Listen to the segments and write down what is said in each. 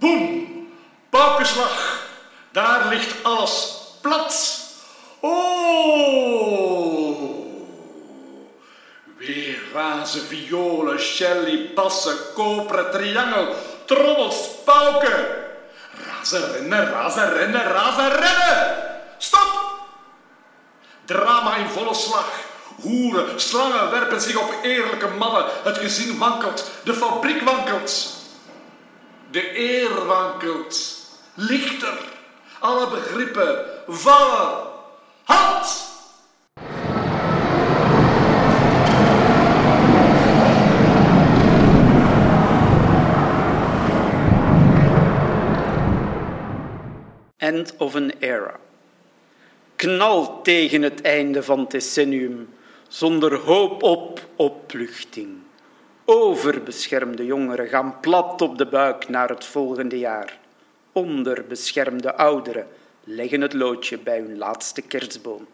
Boem, paukenslag. Daar ligt alles plat. Oh! Weer razen violen, shelly, bassen, koperen, triangel, trommels, pauken. Razen, rennen, razen, rennen, razen, rennen. Stop! Drama in volle slag. Hoeren, slangen werpen zich op eerlijke mannen. Het gezin wankelt, de fabriek wankelt. De eer wankelt. Lichter. Alle begrippen vallen. Halt! End of an era. Knal tegen het einde van het decennium, zonder hoop op opluchting. Overbeschermde jongeren gaan plat op de buik naar het volgende jaar. Onderbeschermde ouderen leggen het loodje bij hun laatste kerstboom.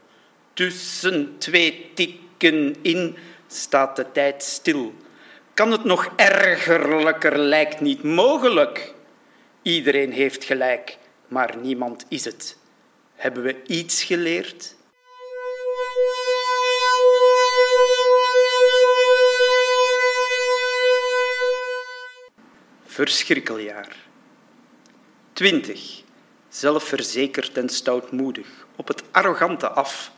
Tussen twee tikken in staat de tijd stil. Kan het nog ergerlijker lijkt niet mogelijk. Iedereen heeft gelijk, maar niemand is het. Hebben we iets geleerd? Verschrikkeljaar. 20. Zelfverzekerd en stoutmoedig, op het arrogante af,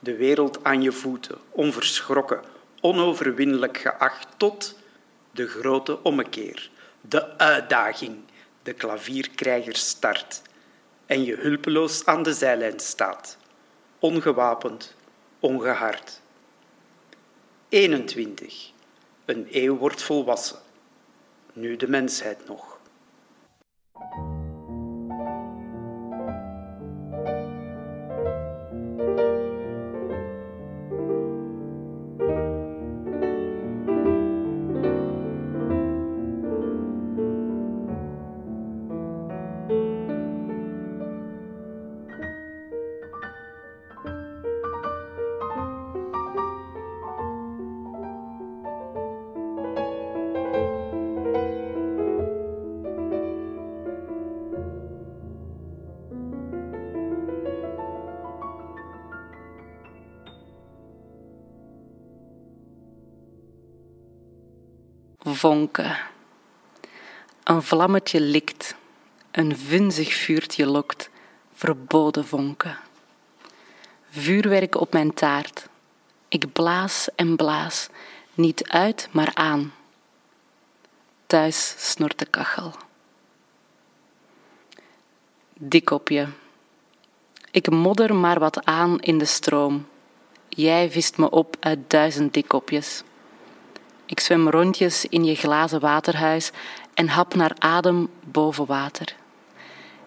de wereld aan je voeten, onverschrokken, onoverwinnelijk geacht, tot de grote ommekeer, de uitdaging, de klavierkrijger start en je hulpeloos aan de zijlijn staat, ongewapend, ongehard. 21. Een eeuw wordt volwassen, nu de mensheid nog. Vonken. Een vlammetje likt, een vunzig vuurtje lokt, verboden vonken. Vuurwerk op mijn taart. Ik blaas en blaas, niet uit, maar aan. Thuis snort de kachel. Dikopje. Ik modder maar wat aan in de stroom. Jij vist me op uit duizend dikkopjes. Ik zwem rondjes in je glazen waterhuis en hap naar adem boven water.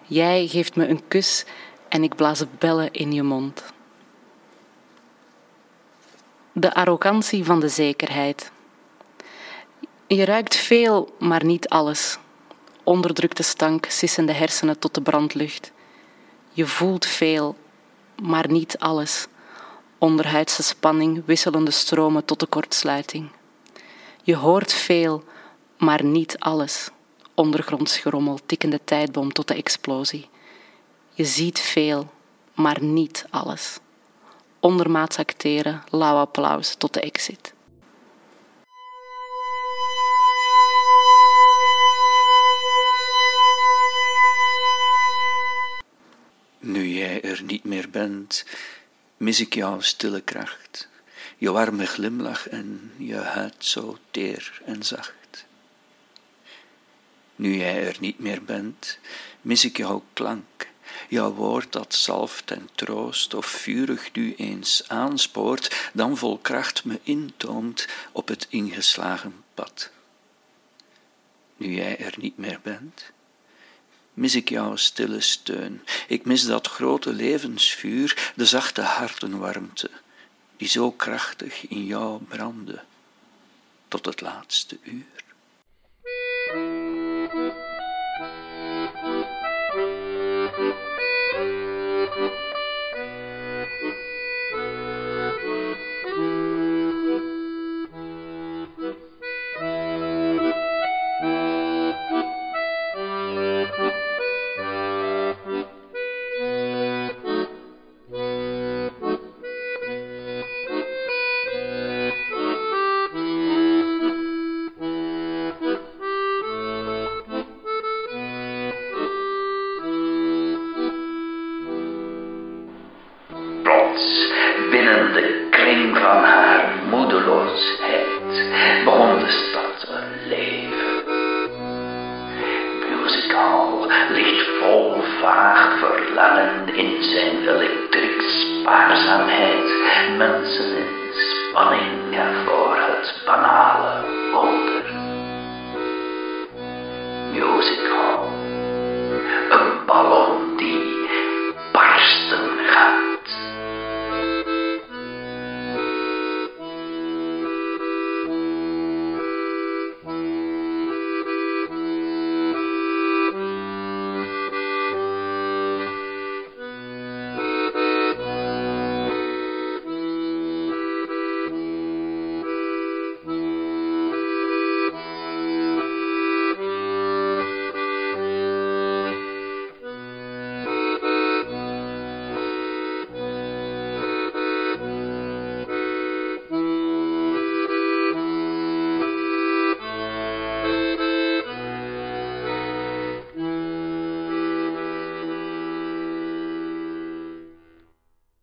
Jij geeft me een kus en ik blaas bellen in je mond. De arrogantie van de zekerheid. Je ruikt veel, maar niet alles. Onderdrukte stank, sissende hersenen tot de brandlucht. Je voelt veel, maar niet alles. Onderhuidse spanning, wisselende stromen tot de kortsluiting. Je hoort veel, maar niet alles. Ondergronds gerommel, tikkende tijdbom tot de explosie. Je ziet veel, maar niet alles. Ondermaats acteren, lauw applaus tot de exit. Nu jij er niet meer bent, mis ik jouw stille kracht je warme glimlach en je huid zo teer en zacht. Nu jij er niet meer bent, mis ik jouw klank, jouw woord dat zalft en troost of vurig nu eens aanspoort, dan vol kracht me intoomt op het ingeslagen pad. Nu jij er niet meer bent, mis ik jouw stille steun, ik mis dat grote levensvuur, de zachte hartenwarmte die zo krachtig in jou brandde tot het laatste uur. Verlangen in zijn elektriek spaarzaamheid. Mensen in spanning